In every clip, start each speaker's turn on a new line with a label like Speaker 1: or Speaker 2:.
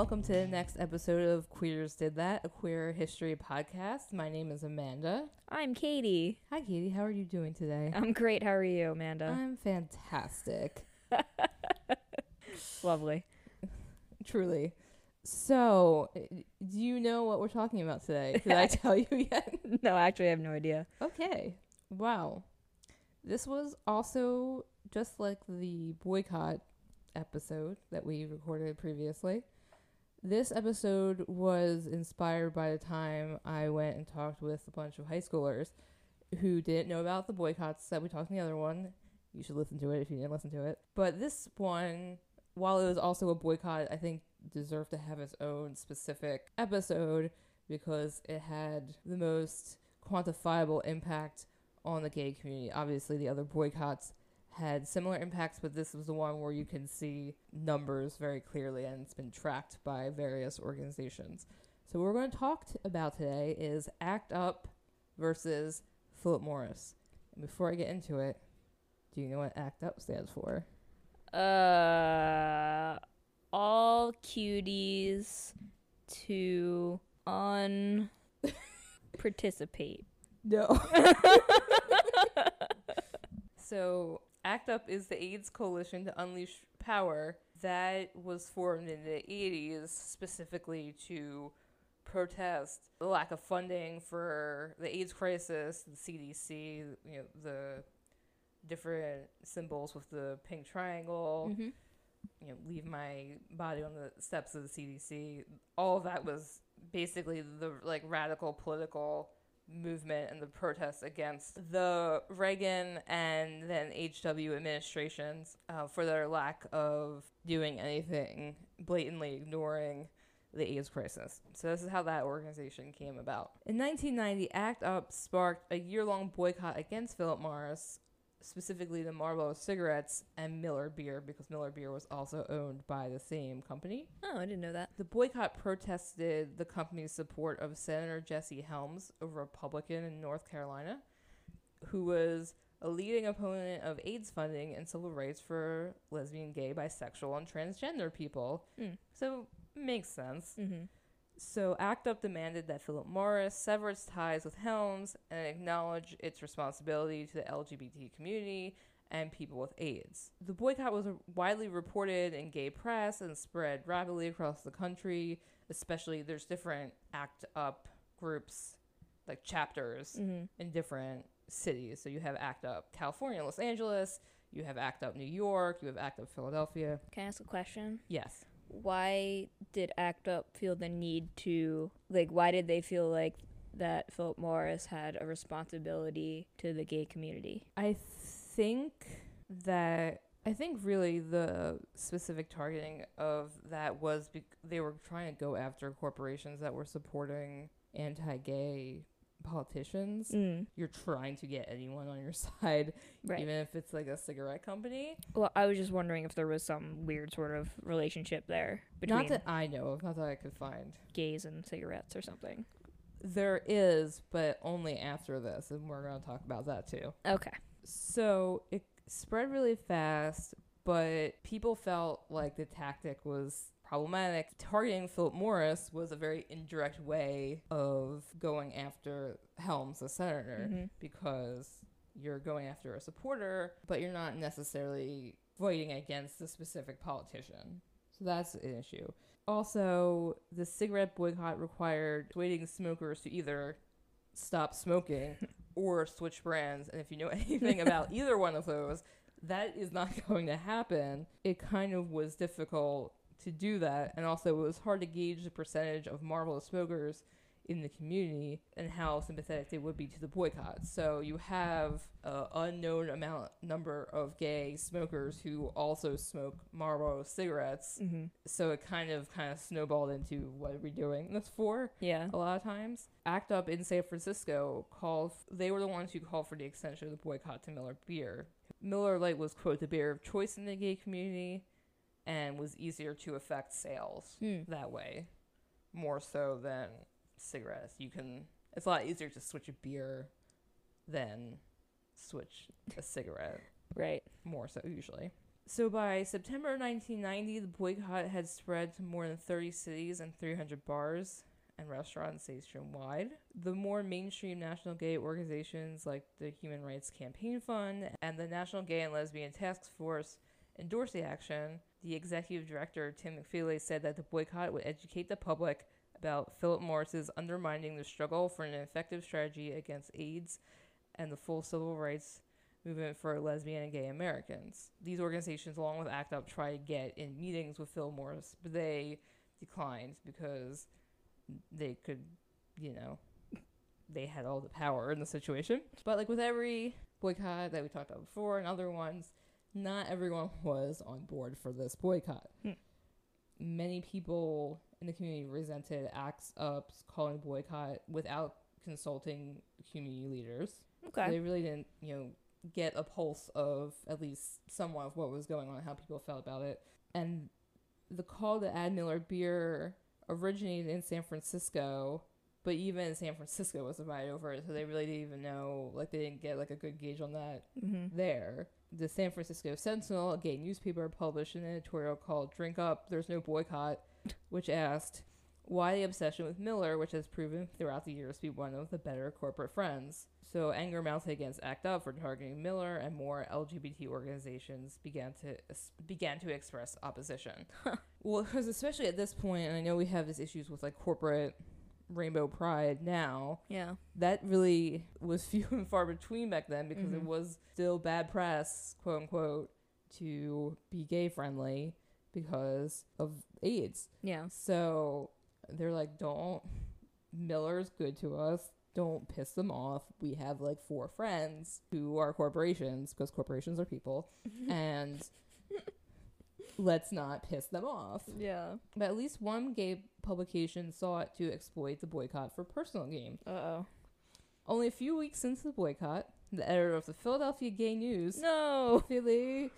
Speaker 1: welcome to the next episode of Queers Did That, a queer history podcast. My name is Amanda.
Speaker 2: I'm Katie.
Speaker 1: Hi, Katie. How are you doing today?
Speaker 2: I'm great. How are you, Amanda?
Speaker 1: I'm fantastic.
Speaker 2: Lovely.
Speaker 1: Truly. So, do you know what we're talking about today? Did I tell you yet?
Speaker 2: no, actually, I have no idea.
Speaker 1: Okay. Wow. This was also just like the boycott episode that we recorded previously. This episode was inspired by the time I went and talked with a bunch of high schoolers who didn't know about the boycotts that we talked in the other one. You should listen to it if you didn't listen to it. But this one, while it was also a boycott, I think deserved to have its own specific episode because it had the most quantifiable impact on the gay community. Obviously, the other boycotts had similar impacts, but this was the one where you can see numbers very clearly and it's been tracked by various organizations. So, what we're going to talk t- about today is ACT UP versus Philip Morris. And before I get into it, do you know what ACT UP stands for?
Speaker 2: Uh, all cuties to un participate.
Speaker 1: No. so, ACT UP is the AIDS Coalition to Unleash Power that was formed in the 80s specifically to protest the lack of funding for the AIDS crisis, the CDC, you know, the different symbols with the pink triangle,
Speaker 2: Mm-hmm.
Speaker 1: you know, leave my body on the steps of the CDC. All of that was basically the like radical political movement and the protests against the Reagan and then HW administrations uh, for their lack of doing anything, blatantly ignoring the AIDS crisis. So this is how that organization came about. In 1990, ACT UP sparked a year-long boycott against Philip Morris, specifically the Marlboro cigarettes and Miller beer, because Miller beer was also owned by the same company.
Speaker 2: Oh, I didn't know that.
Speaker 1: The boycott protested the company's support of Senator Jesse Helms, a Republican in North Carolina, who was a leading opponent of AIDS funding and civil rights for lesbian, gay, bisexual, and transgender people.
Speaker 2: Mm.
Speaker 1: So, makes sense.
Speaker 2: Mm-hmm.
Speaker 1: So, ACT UP demanded that Philip Morris sever its ties with Helms and acknowledge its responsibility to the LGBT community and people with AIDS. The boycott was widely reported in gay press and spread rapidly across the country, especially there's different ACT UP groups, like chapters
Speaker 2: Mm-hmm.
Speaker 1: in different cities. So, you have ACT UP California, Los Angeles, you have ACT UP New York, you have ACT UP Philadelphia.
Speaker 2: Can I ask a question?
Speaker 1: Yes.
Speaker 2: Why did ACT UP feel the need to, like, why did they feel like that Philip Morris had a responsibility to the gay community?
Speaker 1: I think that I think really the specific targeting of that was be- they were trying to go after corporations that were supporting anti-gay politicians.
Speaker 2: Mm.
Speaker 1: You're trying to get anyone on your side,
Speaker 2: Right.
Speaker 1: even if it's like a cigarette company.
Speaker 2: Well, I was just wondering if there was some weird sort of relationship there between
Speaker 1: Not that I know of, not that I could find.
Speaker 2: gays and cigarettes or something.
Speaker 1: There is, but only after this, and we're going to talk about that too.
Speaker 2: Okay.
Speaker 1: So it spread really fast, but people felt like the tactic was problematic. Targeting Philip Morris was a very indirect way of going after Helms, the senator,
Speaker 2: Mhm.
Speaker 1: because you're going after a supporter, but you're not necessarily fighting against the specific politician. So that's an issue. Also, the cigarette boycott required waiting smokers to either stop smoking or switch brands. And if you know anything about either one of those, that is not going to happen. It kind of was difficult to do that. And also, it was hard to gauge the percentage of Marlboro smokers in the community and how sympathetic they would be to the boycott. So you have an unknown amount number of gay smokers who also smoke Marlboro cigarettes.
Speaker 2: Mm-hmm.
Speaker 1: So it kind of kind of snowballed into what are we doing this for?
Speaker 2: Yeah.
Speaker 1: a lot of times. ACT UP in San Francisco called, they were the ones who called for the extension of the boycott to Miller Beer. Miller Lite was, quote, the beer of choice in the gay community and was easier to affect sales
Speaker 2: Hmm.
Speaker 1: that way, more so than cigarettes. You can, it's a lot easier to switch a beer than switch a cigarette
Speaker 2: Right.
Speaker 1: more so usually. So by September 1990, the boycott had spread to more than 30 cities and 300 bars and restaurants nationwide. The more mainstream national gay organizations like the Human Rights Campaign Fund and the National Gay and Lesbian Task Force endorsed the action. The executive director, Tim McFeeley, said that the boycott would educate the public about Philip Morris's undermining the struggle for an effective strategy against AIDS and the full civil rights movement for lesbian and gay Americans. These organizations, along with ACT UP, tried to get in meetings with Phil Morris, but they declined because they could, you know, they had all the power in the situation. But like with every boycott that we talked about before and other ones, not everyone was on board for this boycott.
Speaker 2: Hmm.
Speaker 1: Many people in the community resented ACT UP's calling boycott without consulting community leaders.
Speaker 2: Okay.
Speaker 1: They really didn't, you know, get a pulse of at least somewhat of what was going on, how people felt about it. And the call to add Miller beer originated in San Francisco, but even San Francisco was divided over it, so they really didn't even know, like, they didn't get like a good gauge on that
Speaker 2: Mm-hmm.
Speaker 1: there. The San Francisco Sentinel, a gay newspaper, published an editorial called Drink Up, There's No Boycott, which asked, why the obsession with Miller, which has proven throughout the years to be one of the better corporate friends? So anger mounted against ACT UP for targeting Miller, and more LGBT organizations began to began to express opposition. well, because especially at this point, and I know we have these issues with like corporate rainbow pride now,
Speaker 2: Yeah.
Speaker 1: that really was few and far between back then because it
Speaker 2: Mhm.
Speaker 1: was still bad press, quote unquote, to be gay friendly because of AIDS.
Speaker 2: Yeah.
Speaker 1: So they're like, don't, Miller's good to us. Don't piss them off. We have like four friends who are corporations because corporations are people. and let's not piss them off.
Speaker 2: Yeah.
Speaker 1: But at least one gay publication sought to exploit the boycott for personal gain.
Speaker 2: Uh oh.
Speaker 1: Only a few weeks into the boycott, the editor of the Philadelphia Gay News,
Speaker 2: No.
Speaker 1: Philly,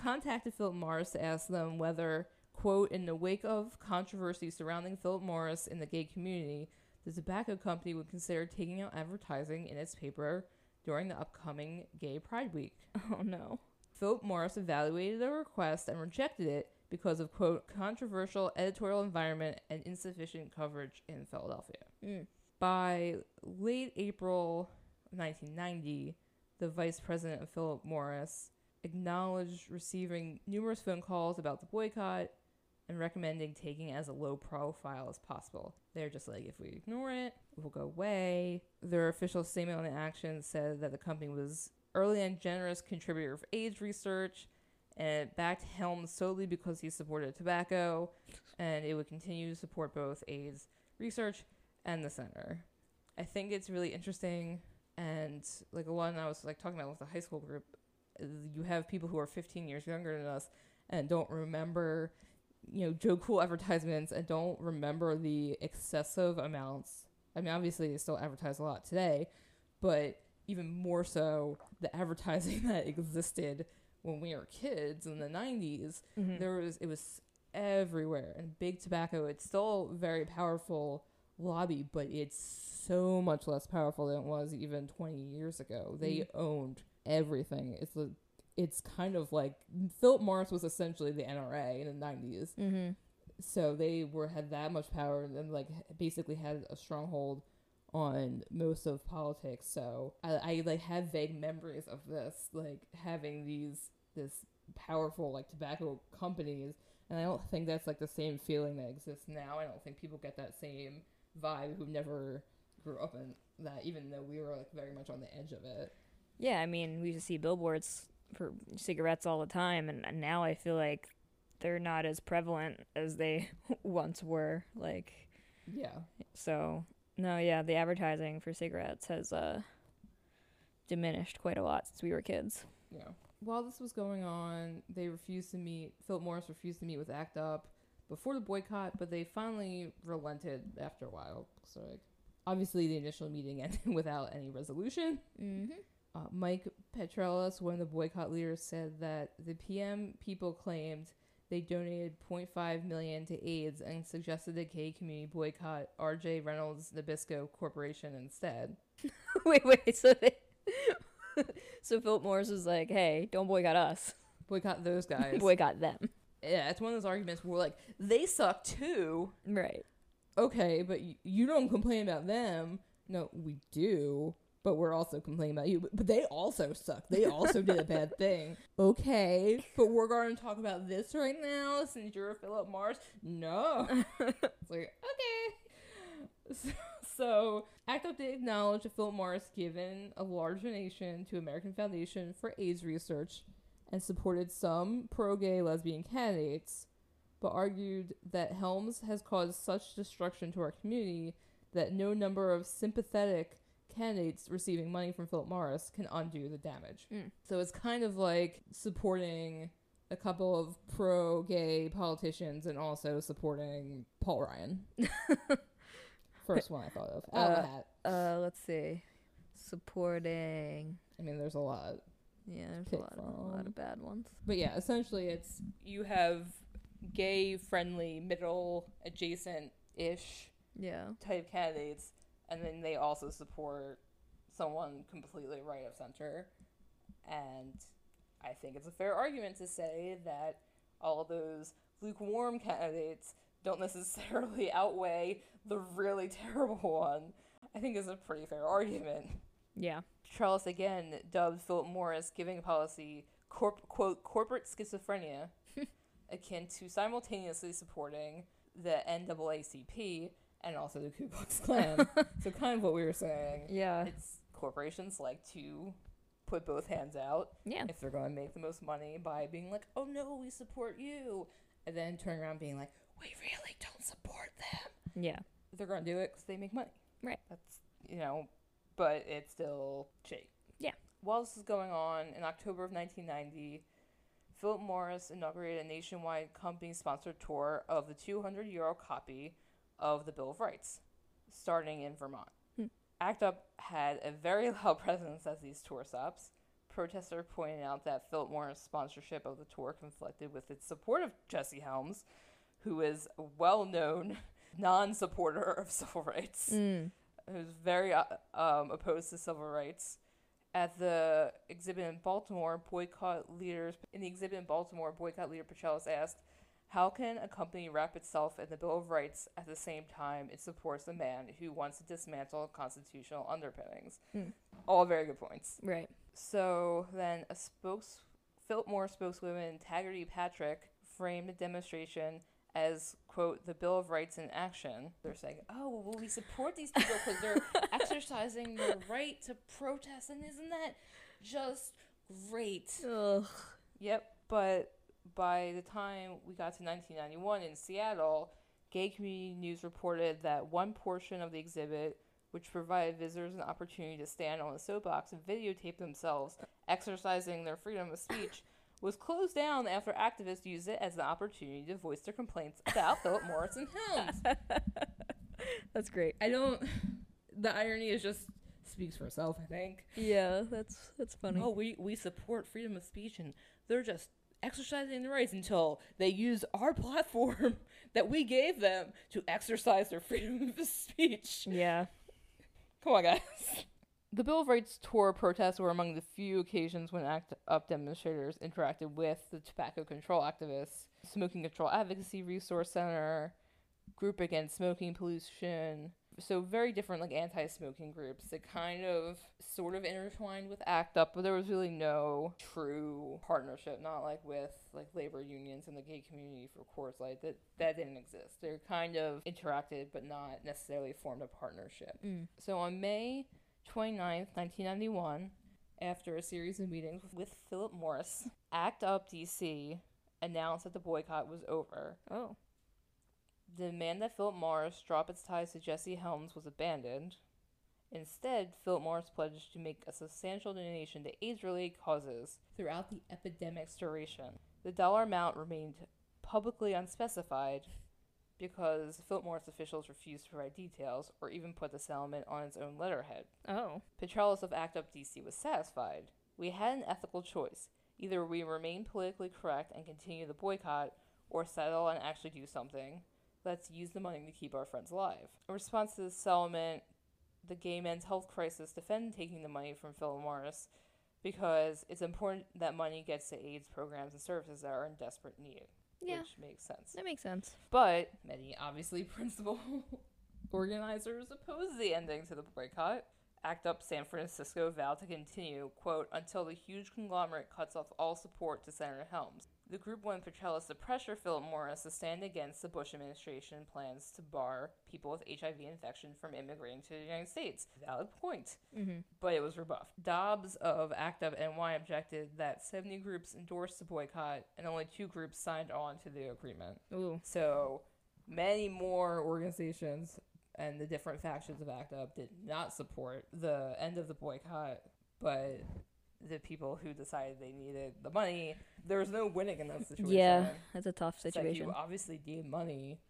Speaker 1: contacted Philip Morris to ask them whether, quote, in the wake of controversy surrounding Philip Morris in the gay community, the tobacco company would consider taking out advertising in its paper during the upcoming Gay Pride Week.
Speaker 2: Oh no.
Speaker 1: Philip Morris evaluated the request and rejected it because of, quote, controversial editorial environment and insufficient coverage in Philadelphia.
Speaker 2: Mm.
Speaker 1: By late April 1990, the vice president of Philip Morris acknowledged receiving numerous phone calls about the boycott and recommending taking as a low profile as possible. They're just like, if we ignore it, it will go away. Their official statement on the action said that the company was early and generous contributor of AIDS research and it backed Helms solely because he supported tobacco and it would continue to support both AIDS research and the center. I think it's really interesting and like the one I was like talking about with the high school group, you have people who are 15 years younger than us and don't remember, you know, Joe Cool advertisements and don't remember the excessive amounts. I mean, obviously they still advertise a lot today, but even more so the advertising that existed when we were kids in the 90s
Speaker 2: Mhm.
Speaker 1: there was it was everywhere and big tobacco it's still a very powerful lobby but it's so much less powerful than it was even 20 years ago they
Speaker 2: Mm.
Speaker 1: owned everything it's a it's kind of like Philip Morris was essentially the NRA in the 90s
Speaker 2: Mhm.
Speaker 1: so they were had that much power and like basically had a stronghold on most of politics so I, I like have vague memories of this like having these this powerful like tobacco companies and i don't think that's like the same feeling that exists now i don't think people get that same vibe who never grew up in that even though we were like very much on the edge of it
Speaker 2: Yeah, I mean, we used to see billboards for cigarettes all the time, and, and now I feel like they're not as prevalent as they once were. Like,
Speaker 1: yeah
Speaker 2: so no, yeah, the advertising for cigarettes has uh diminished quite a lot since we were kids.
Speaker 1: Yeah. While this was going on, they refused to meet. Philip Morris refused to meet with ACT UP before the boycott, but they finally relented after a while. So, like, obviously, the initial meeting ended without any resolution.
Speaker 2: Mm-hmm.
Speaker 1: Uh, Mike Petrelis, one of the boycott leaders, said that the PM people claimed they donated 0.5 million to AIDS and suggested the gay community boycott R.J. Reynolds Nabisco Corporation instead.
Speaker 2: wait, wait. So they, so Philip Morris was like, "Hey, don't boycott us."
Speaker 1: boycott those guys.
Speaker 2: Boycott them.
Speaker 1: yeah, it's one of those arguments where we're like they suck too.
Speaker 2: Right.
Speaker 1: Okay, but y- you don't complain about them. No, we do, but we're also complaining about you. But, but they also suck. They also did a bad thing. Okay, but we're going to talk about this right now since you're Philip Morris. No, it's like okay. So, so Act Up did acknowledge that Philip Morris given a large donation to American Foundation for AIDS research and supported some pro-gay lesbian candidates but argued that Helms has caused such destruction to our community that no number of sympathetic candidates receiving money from Philip Morris can undo the damage.
Speaker 2: Mm.
Speaker 1: So it's kind of like supporting a couple of pro gay politicians and also supporting Paul Ryan. First one I thought of. Out of
Speaker 2: Uh,
Speaker 1: hat.
Speaker 2: Uh, let's see. Supporting.
Speaker 1: I mean, there's a lot.
Speaker 2: Yeah, there's a lot, of, a lot of bad ones.
Speaker 1: But yeah, essentially it's you have gay friendly, middle adjacent ish
Speaker 2: Yeah.
Speaker 1: type candidates, and then they also support someone completely right of center. And I think it's a fair argument to say that all those lukewarm candidates don't necessarily outweigh the really terrible one. I think is a pretty fair argument.
Speaker 2: Yeah.
Speaker 1: Charles again dubbed Philip Morris giving policy corp- quote corporate schizophrenia akin to simultaneously supporting the NAACP and also the Ku Klux Klan. so kind of what we were saying.
Speaker 2: Yeah.
Speaker 1: It's corporations like to put both hands out
Speaker 2: Yeah.
Speaker 1: if they're going to make the most money by being like, "Oh no, we support you," and then turn around being like, "We really don't support them."
Speaker 2: Yeah.
Speaker 1: They're going to do it because they make money.
Speaker 2: Right.
Speaker 1: That's you know, but it's still shady.
Speaker 2: Yeah.
Speaker 1: While this is going on, in October of 1990, Philip Morris inaugurated a nationwide company-sponsored tour of the 200-euro copy of the Bill of Rights, starting in Vermont.
Speaker 2: Hmm.
Speaker 1: ACT UP had a very loud presence at these tour stops. Protesters pointed out that Philip Morris' sponsorship of the tour conflicted with its support of Jesse Helms, who is a well-known non-supporter of civil rights
Speaker 2: Mm.
Speaker 1: who's very uh, um, opposed to civil rights. At the exhibit in Baltimore, boycott leaders in the exhibit in Baltimore, boycott leader Petrelis asked, "How can a company wrap itself in the Bill of Rights at the same time it supports a man who wants to dismantle constitutional underpinnings?"
Speaker 2: Hmm.
Speaker 1: All very good points.
Speaker 2: Right.
Speaker 1: So then, a spokes Morris spokeswoman Taggarty Patrick framed the demonstration as quote the Bill of Rights in action. They're saying, "Oh, well, we support these people because they're exercising their right to protest, and isn't that just great?"
Speaker 2: Ugh.
Speaker 1: Yep, but by the time we got to 1991 in Seattle, Gay Community News reported that one portion of the exhibit, which provided visitors an opportunity to stand on a soapbox and videotape themselves exercising their freedom of speech, was closed down after activists used it as an opportunity to voice their complaints about Philip Morris and Helms.
Speaker 2: That's great.
Speaker 1: I don't. The irony is just speaks for itself. I think.
Speaker 2: Yeah, that's that's funny.
Speaker 1: Oh, we we support freedom of speech, and they're just exercising their rights until they use our platform that we gave them to exercise their freedom of speech.
Speaker 2: Yeah.
Speaker 1: Come on, guys. The Bill of Rights tour protests were among the few occasions when ACT UP demonstrators interacted with the tobacco control activists, Smoking Control Advocacy Resource Center, Group Against Smoking Pollution. So very different like anti-smoking groups that kind of sort of intertwined with ACT UP, but there was really no true partnership, not like with like labor unions and the gay community for Coors Light. That that didn't exist. They're kind of interacted but not necessarily formed a partnership.
Speaker 2: Mm.
Speaker 1: So on May 29th, 1991, after a series of meetings with Philip Morris, ACT UP DC announced that the boycott was over.
Speaker 2: Oh.
Speaker 1: The demand that Philip Morris drop its ties to Jesse Helms was abandoned. Instead, Philip Morris pledged to make a substantial donation to AIDS related causes throughout the epidemic's duration. The dollar amount remained publicly unspecified because Philip Morris officials refused to provide details or even put the settlement on its own letterhead.
Speaker 2: Oh.
Speaker 1: Petrelis of ACT UP DC was satisfied. We had an ethical choice. Either we remain politically correct and continue the boycott, or settle and actually do something. Let's use the money to keep our friends alive. In response to the settlement, the gay men's health crisis defend taking the money from Philip Morris, because it's important that money gets to AIDS programs and services that are in desperate need,
Speaker 2: Yeah,
Speaker 1: which makes sense.
Speaker 2: that makes sense.
Speaker 1: But many, obviously, principal organizers oppose the ending to the boycott. Act Up San Francisco vowed to continue, quote, until the huge conglomerate cuts off all support to Senator Helms. The group went Petrelis to pressure Philip Morris to stand against the Bush administration plans to bar people with HIV infection from immigrating to the United States. Valid point.
Speaker 2: Mm-hmm.
Speaker 1: But it was rebuffed. Dobbs of ACT UP NY objected that 70 groups endorsed the boycott and only two groups signed on to the agreement.
Speaker 2: Ooh.
Speaker 1: So many more organizations and the different factions of ACT UP did not support the end of the boycott, but the people who decided they needed the money, there was no winning in that situation.
Speaker 2: Yeah, that's a tough
Speaker 1: It's like
Speaker 2: situation.
Speaker 1: you obviously need money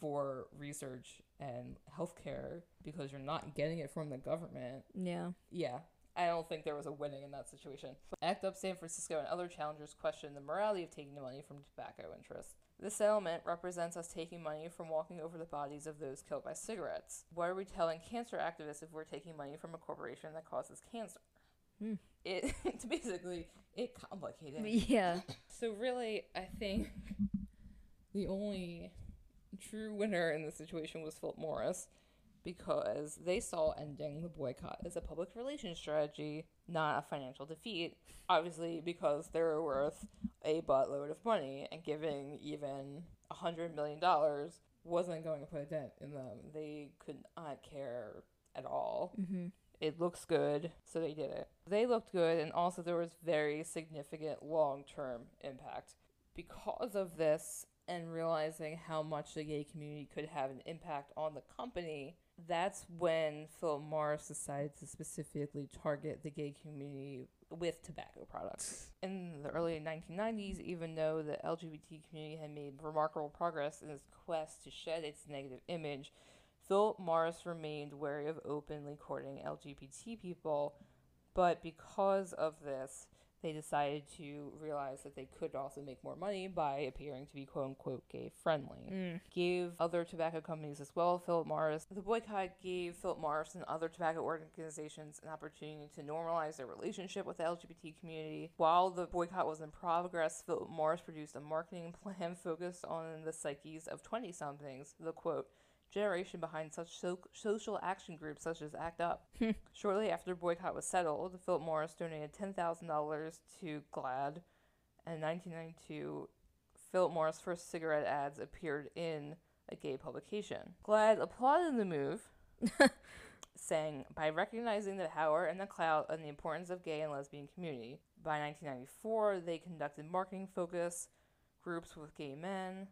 Speaker 1: for research and healthcare because you're not getting it from the government.
Speaker 2: yeah.
Speaker 1: Yeah, I don't think there was a winning in that situation. ACT UP San Francisco and other challengers questioned the morality of taking the money from tobacco interests. This settlement represents us taking money from walking over the bodies of those killed by cigarettes. What are we telling cancer activists if we're taking money from a corporation that causes cancer?
Speaker 2: Hmm.
Speaker 1: It basically it complicated.
Speaker 2: Yeah.
Speaker 1: So really, I think the only true winner in this situation was Philip Morris because they saw ending the boycott as a public relations strategy, not a financial defeat. Obviously, because they're worth a buttload of money, and giving even a hundred million dollars wasn't going to put a dent in them. They could not care at all
Speaker 2: Mm-hmm.
Speaker 1: It looks good, so they did it. They looked good, and also there was very significant long term impact. Because of this, and realizing how much the gay community could have an impact on the company, that's when Philip Morris decided to specifically target the gay community with tobacco products. In the early 1990s, even though the LGBT community had made remarkable progress in its quest to shed its negative image, Philip Morris remained wary of openly courting LGBT people, but because of this, they decided to realize that they could also make more money by appearing to be quote unquote gay friendly.
Speaker 2: Mm.
Speaker 1: Gave other tobacco companies as well, Philip Morris. The boycott gave Philip Morris and other tobacco organizations an opportunity to normalize their relationship with the LGBT community. While the boycott was in progress, Philip Morris produced a marketing plan focused on the psyches of 20 somethings. The quote, generation behind such so- social action groups such as ACT UP. Hmm. Shortly after the boycott was settled, Philip Morris donated $10,000 to GLAAD. And in 1992, Philip Morris' first cigarette ads appeared in a gay publication. GLAAD applauded the move, saying, by recognizing the power and the clout and the importance of gay and lesbian community. By 1994, they conducted marketing focus groups with gay men,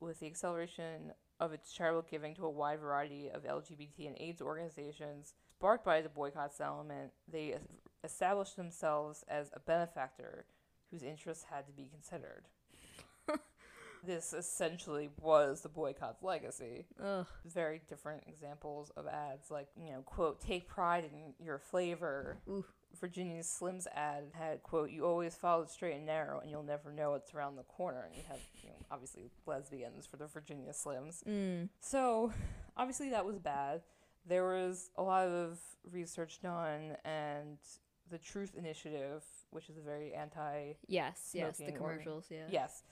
Speaker 1: with the acceleration of its charitable giving to a wide variety of LGBT and AIDS organizations. Sparked by the boycott settlement, they established themselves as a benefactor whose interests had to be considered. this essentially was the boycott's legacy.
Speaker 2: Ugh.
Speaker 1: Very different examples of ads, like, you know, quote, take pride in your flavor.
Speaker 2: Ooh.
Speaker 1: Virginia Slims ad had, quote, you always follow it straight and narrow and you'll never know what's around the corner. And you have, you know, obviously lesbians for the Virginia Slims.
Speaker 2: Mm.
Speaker 1: So, obviously, that was bad. There was a lot of research done, and the Truth Initiative, which is a very anti
Speaker 2: Yes, yes, the commercials, yeah.
Speaker 1: Yes.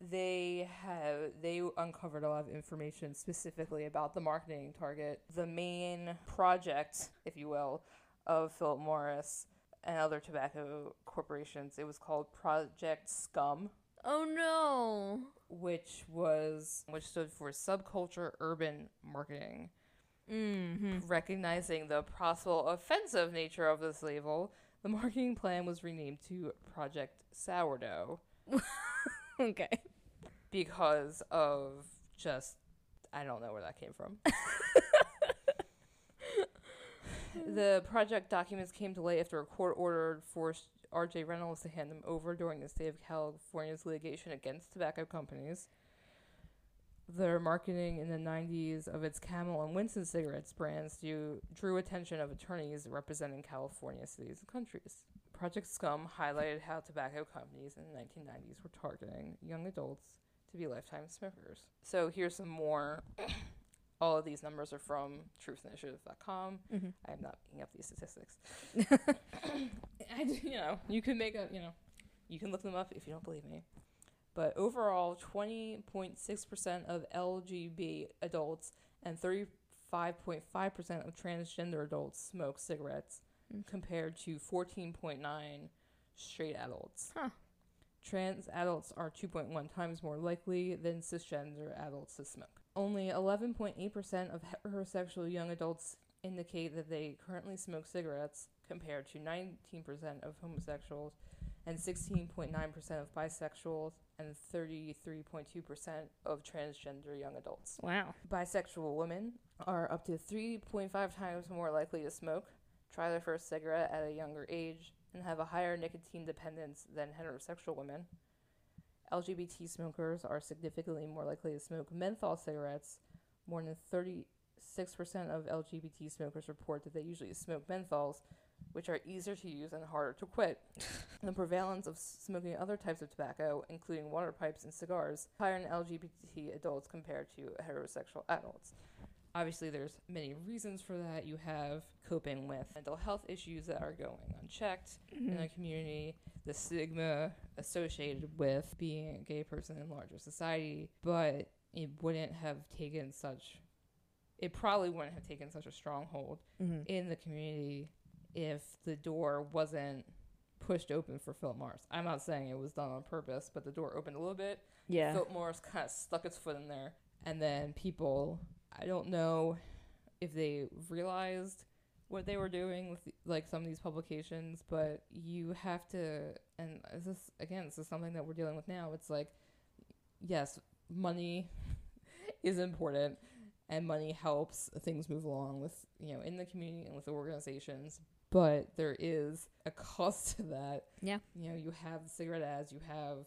Speaker 1: They have they uncovered a lot of information specifically about the marketing target. The main project, if you will, of Philip Morris and other tobacco corporations, it was called Project Scum,
Speaker 2: Oh no.
Speaker 1: which was which stood for subculture urban marketing.
Speaker 2: Mm-hmm.
Speaker 1: Recognizing the possible offensive nature of this label, the marketing plan was renamed to Project Sourdough.
Speaker 2: Okay.
Speaker 1: because of just I don't know where that came from. the project documents came to light after a court order forced R.J. Reynolds to hand them over during the state of California's litigation against tobacco companies. Their marketing in the 90s of its Camel and Winston cigarettes brands drew, drew attention of attorneys representing California cities and countries. Project Scum highlighted how tobacco companies in the 1990s were targeting young adults to be lifetime smokers. So here's some more. All of these numbers are from truthinitiative.com.
Speaker 2: Mm-hmm.
Speaker 1: I am not making up these statistics. I, you know, you can make a, you know, you can look them up if you don't believe me. But overall, 20.6% of LGBT adults and 35.5% of transgender adults smoke cigarettes,
Speaker 2: Mm.
Speaker 1: compared to 14.9 straight adults.
Speaker 2: Huh.
Speaker 1: Trans adults are 2.1 times more likely than cisgender adults to smoke. Only 11.8% of heterosexual young adults indicate that they currently smoke cigarettes, compared to 19% of homosexuals and 16.9% of bisexuals and 33.2% of transgender young adults.
Speaker 2: Wow.
Speaker 1: Bisexual women are up to 3.5 times more likely to smoke, try their first cigarette at a younger age, and have a higher nicotine dependence than heterosexual women. LGBT smokers are significantly more likely to smoke menthol cigarettes. More than 36% of LGBT smokers report that they usually smoke menthols, which are easier to use and harder to quit. the prevalence of smoking other types of tobacco, including water pipes and cigars, is higher in LGBT adults compared to heterosexual adults. Obviously, there's many reasons for that. You have coping with mental health issues that are going unchecked in
Speaker 2: Mm-hmm.
Speaker 1: a community, the stigma associated with being a gay person in larger society, but it wouldn't have taken such it probably wouldn't have taken such a stronghold
Speaker 2: Mm-hmm.
Speaker 1: in the community if the door wasn't pushed open for Philip Morris. I'm not saying it was done on purpose, but the door opened a little bit.
Speaker 2: Yeah.
Speaker 1: Philip Morris kind of stuck its foot in there, and then people, I don't know if they realized what they were doing with like some of these publications, but you have to, and this again, this is something that we're dealing with now. It's like, yes, money is important, and money helps things move along with you know in the community and with the organizations. But there is a cost to that.
Speaker 2: Yeah.
Speaker 1: You know, you have the cigarette ads, you have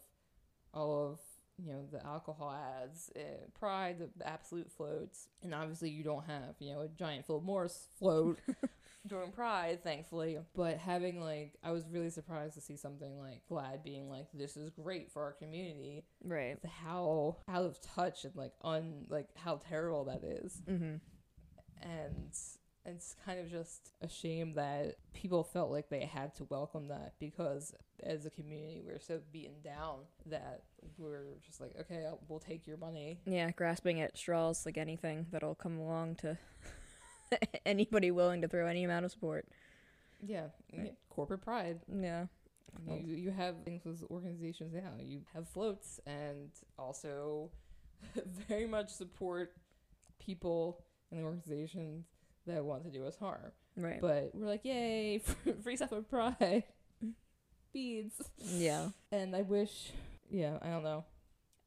Speaker 1: all of you know the alcohol ads, uh, Pride, the Absolut floats, and obviously you don't have you know a giant Philip Morris float during Pride, thankfully. But having like, I was really surprised to see something like GLAAD being like, "This is great for our community."
Speaker 2: Right.
Speaker 1: How out of touch and like un like how terrible that is,
Speaker 2: Mm-hmm.
Speaker 1: and it's kind of just a shame that people felt like they had to welcome that because as a community we're so beaten down that we're just like okay I'll, we'll take your money
Speaker 2: Yeah, grasping at straws like anything that'll come along to anybody willing to throw any amount of support.
Speaker 1: yeah,
Speaker 2: Right.
Speaker 1: yeah, corporate pride
Speaker 2: Yeah.
Speaker 1: You, you have things with organizations now you have floats and also very much support people and the organizations that want to do us harm
Speaker 2: Right.
Speaker 1: but we're like yay free stuff for pride beads
Speaker 2: yeah.
Speaker 1: and I wish, yeah, I don't know.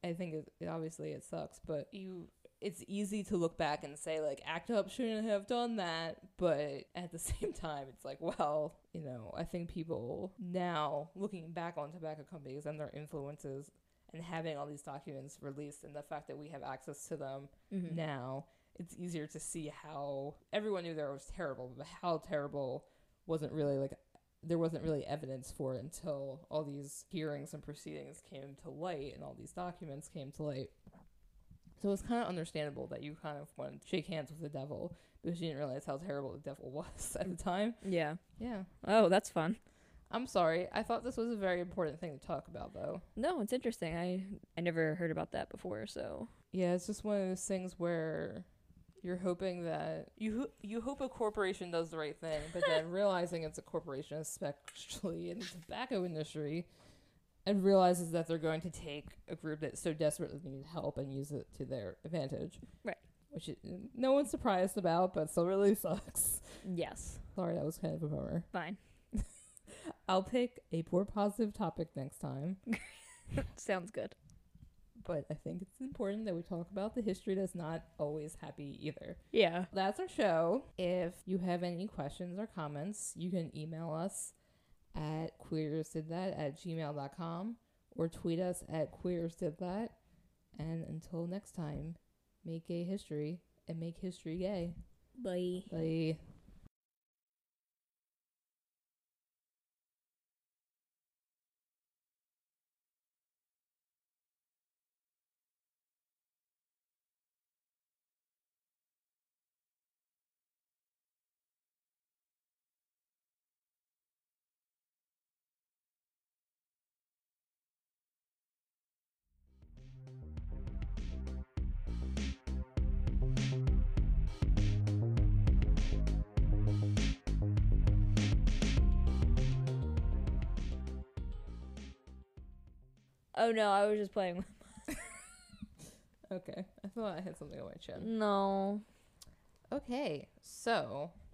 Speaker 1: I think it, it obviously it sucks, but you, it's easy to look back and say like ACT UP shouldn't have done that, but at the same time, it's like, well, you know, I think people now looking back on tobacco companies and their influences and having all these documents released and the fact that we have access to them
Speaker 2: Mm-hmm.
Speaker 1: now, it's easier to see how everyone knew there was terrible, but how terrible wasn't really like there wasn't really evidence for it until all these hearings and proceedings came to light and all these documents came to light. So it's kind of understandable that you kind of want to shake hands with the devil because you didn't realize how terrible the devil was at the time.
Speaker 2: Yeah.
Speaker 1: Yeah.
Speaker 2: Oh, that's fun.
Speaker 1: I'm sorry. I thought this was a very important thing to talk about, though.
Speaker 2: No, it's interesting. I I never heard about that before, so
Speaker 1: Yeah, it's just one of those things where you're hoping that you ho- you hope a corporation does the right thing, but then realizing it's a corporation, especially in the tobacco industry, and realizes that they're going to take a group that so desperately needs help and use it to their advantage.
Speaker 2: Right.
Speaker 1: Which it, no one's surprised about, but still really sucks.
Speaker 2: yes.
Speaker 1: Sorry, that was kind of a bummer.
Speaker 2: Fine.
Speaker 1: I'll pick a more positive topic next time.
Speaker 2: Sounds good.
Speaker 1: But I think it's important that we talk about the history that's not always happy either.
Speaker 2: Yeah.
Speaker 1: that's our show. If you have any questions or comments, you can email us at queersdidthat at gmail.com or tweet us at queersdidthat. And until next time, make gay history and make history gay.
Speaker 2: Bye.
Speaker 1: Bye.
Speaker 2: Oh no, I was just playing with.
Speaker 1: Okay. I thought I had something on my chin.
Speaker 2: No.
Speaker 1: Okay. So,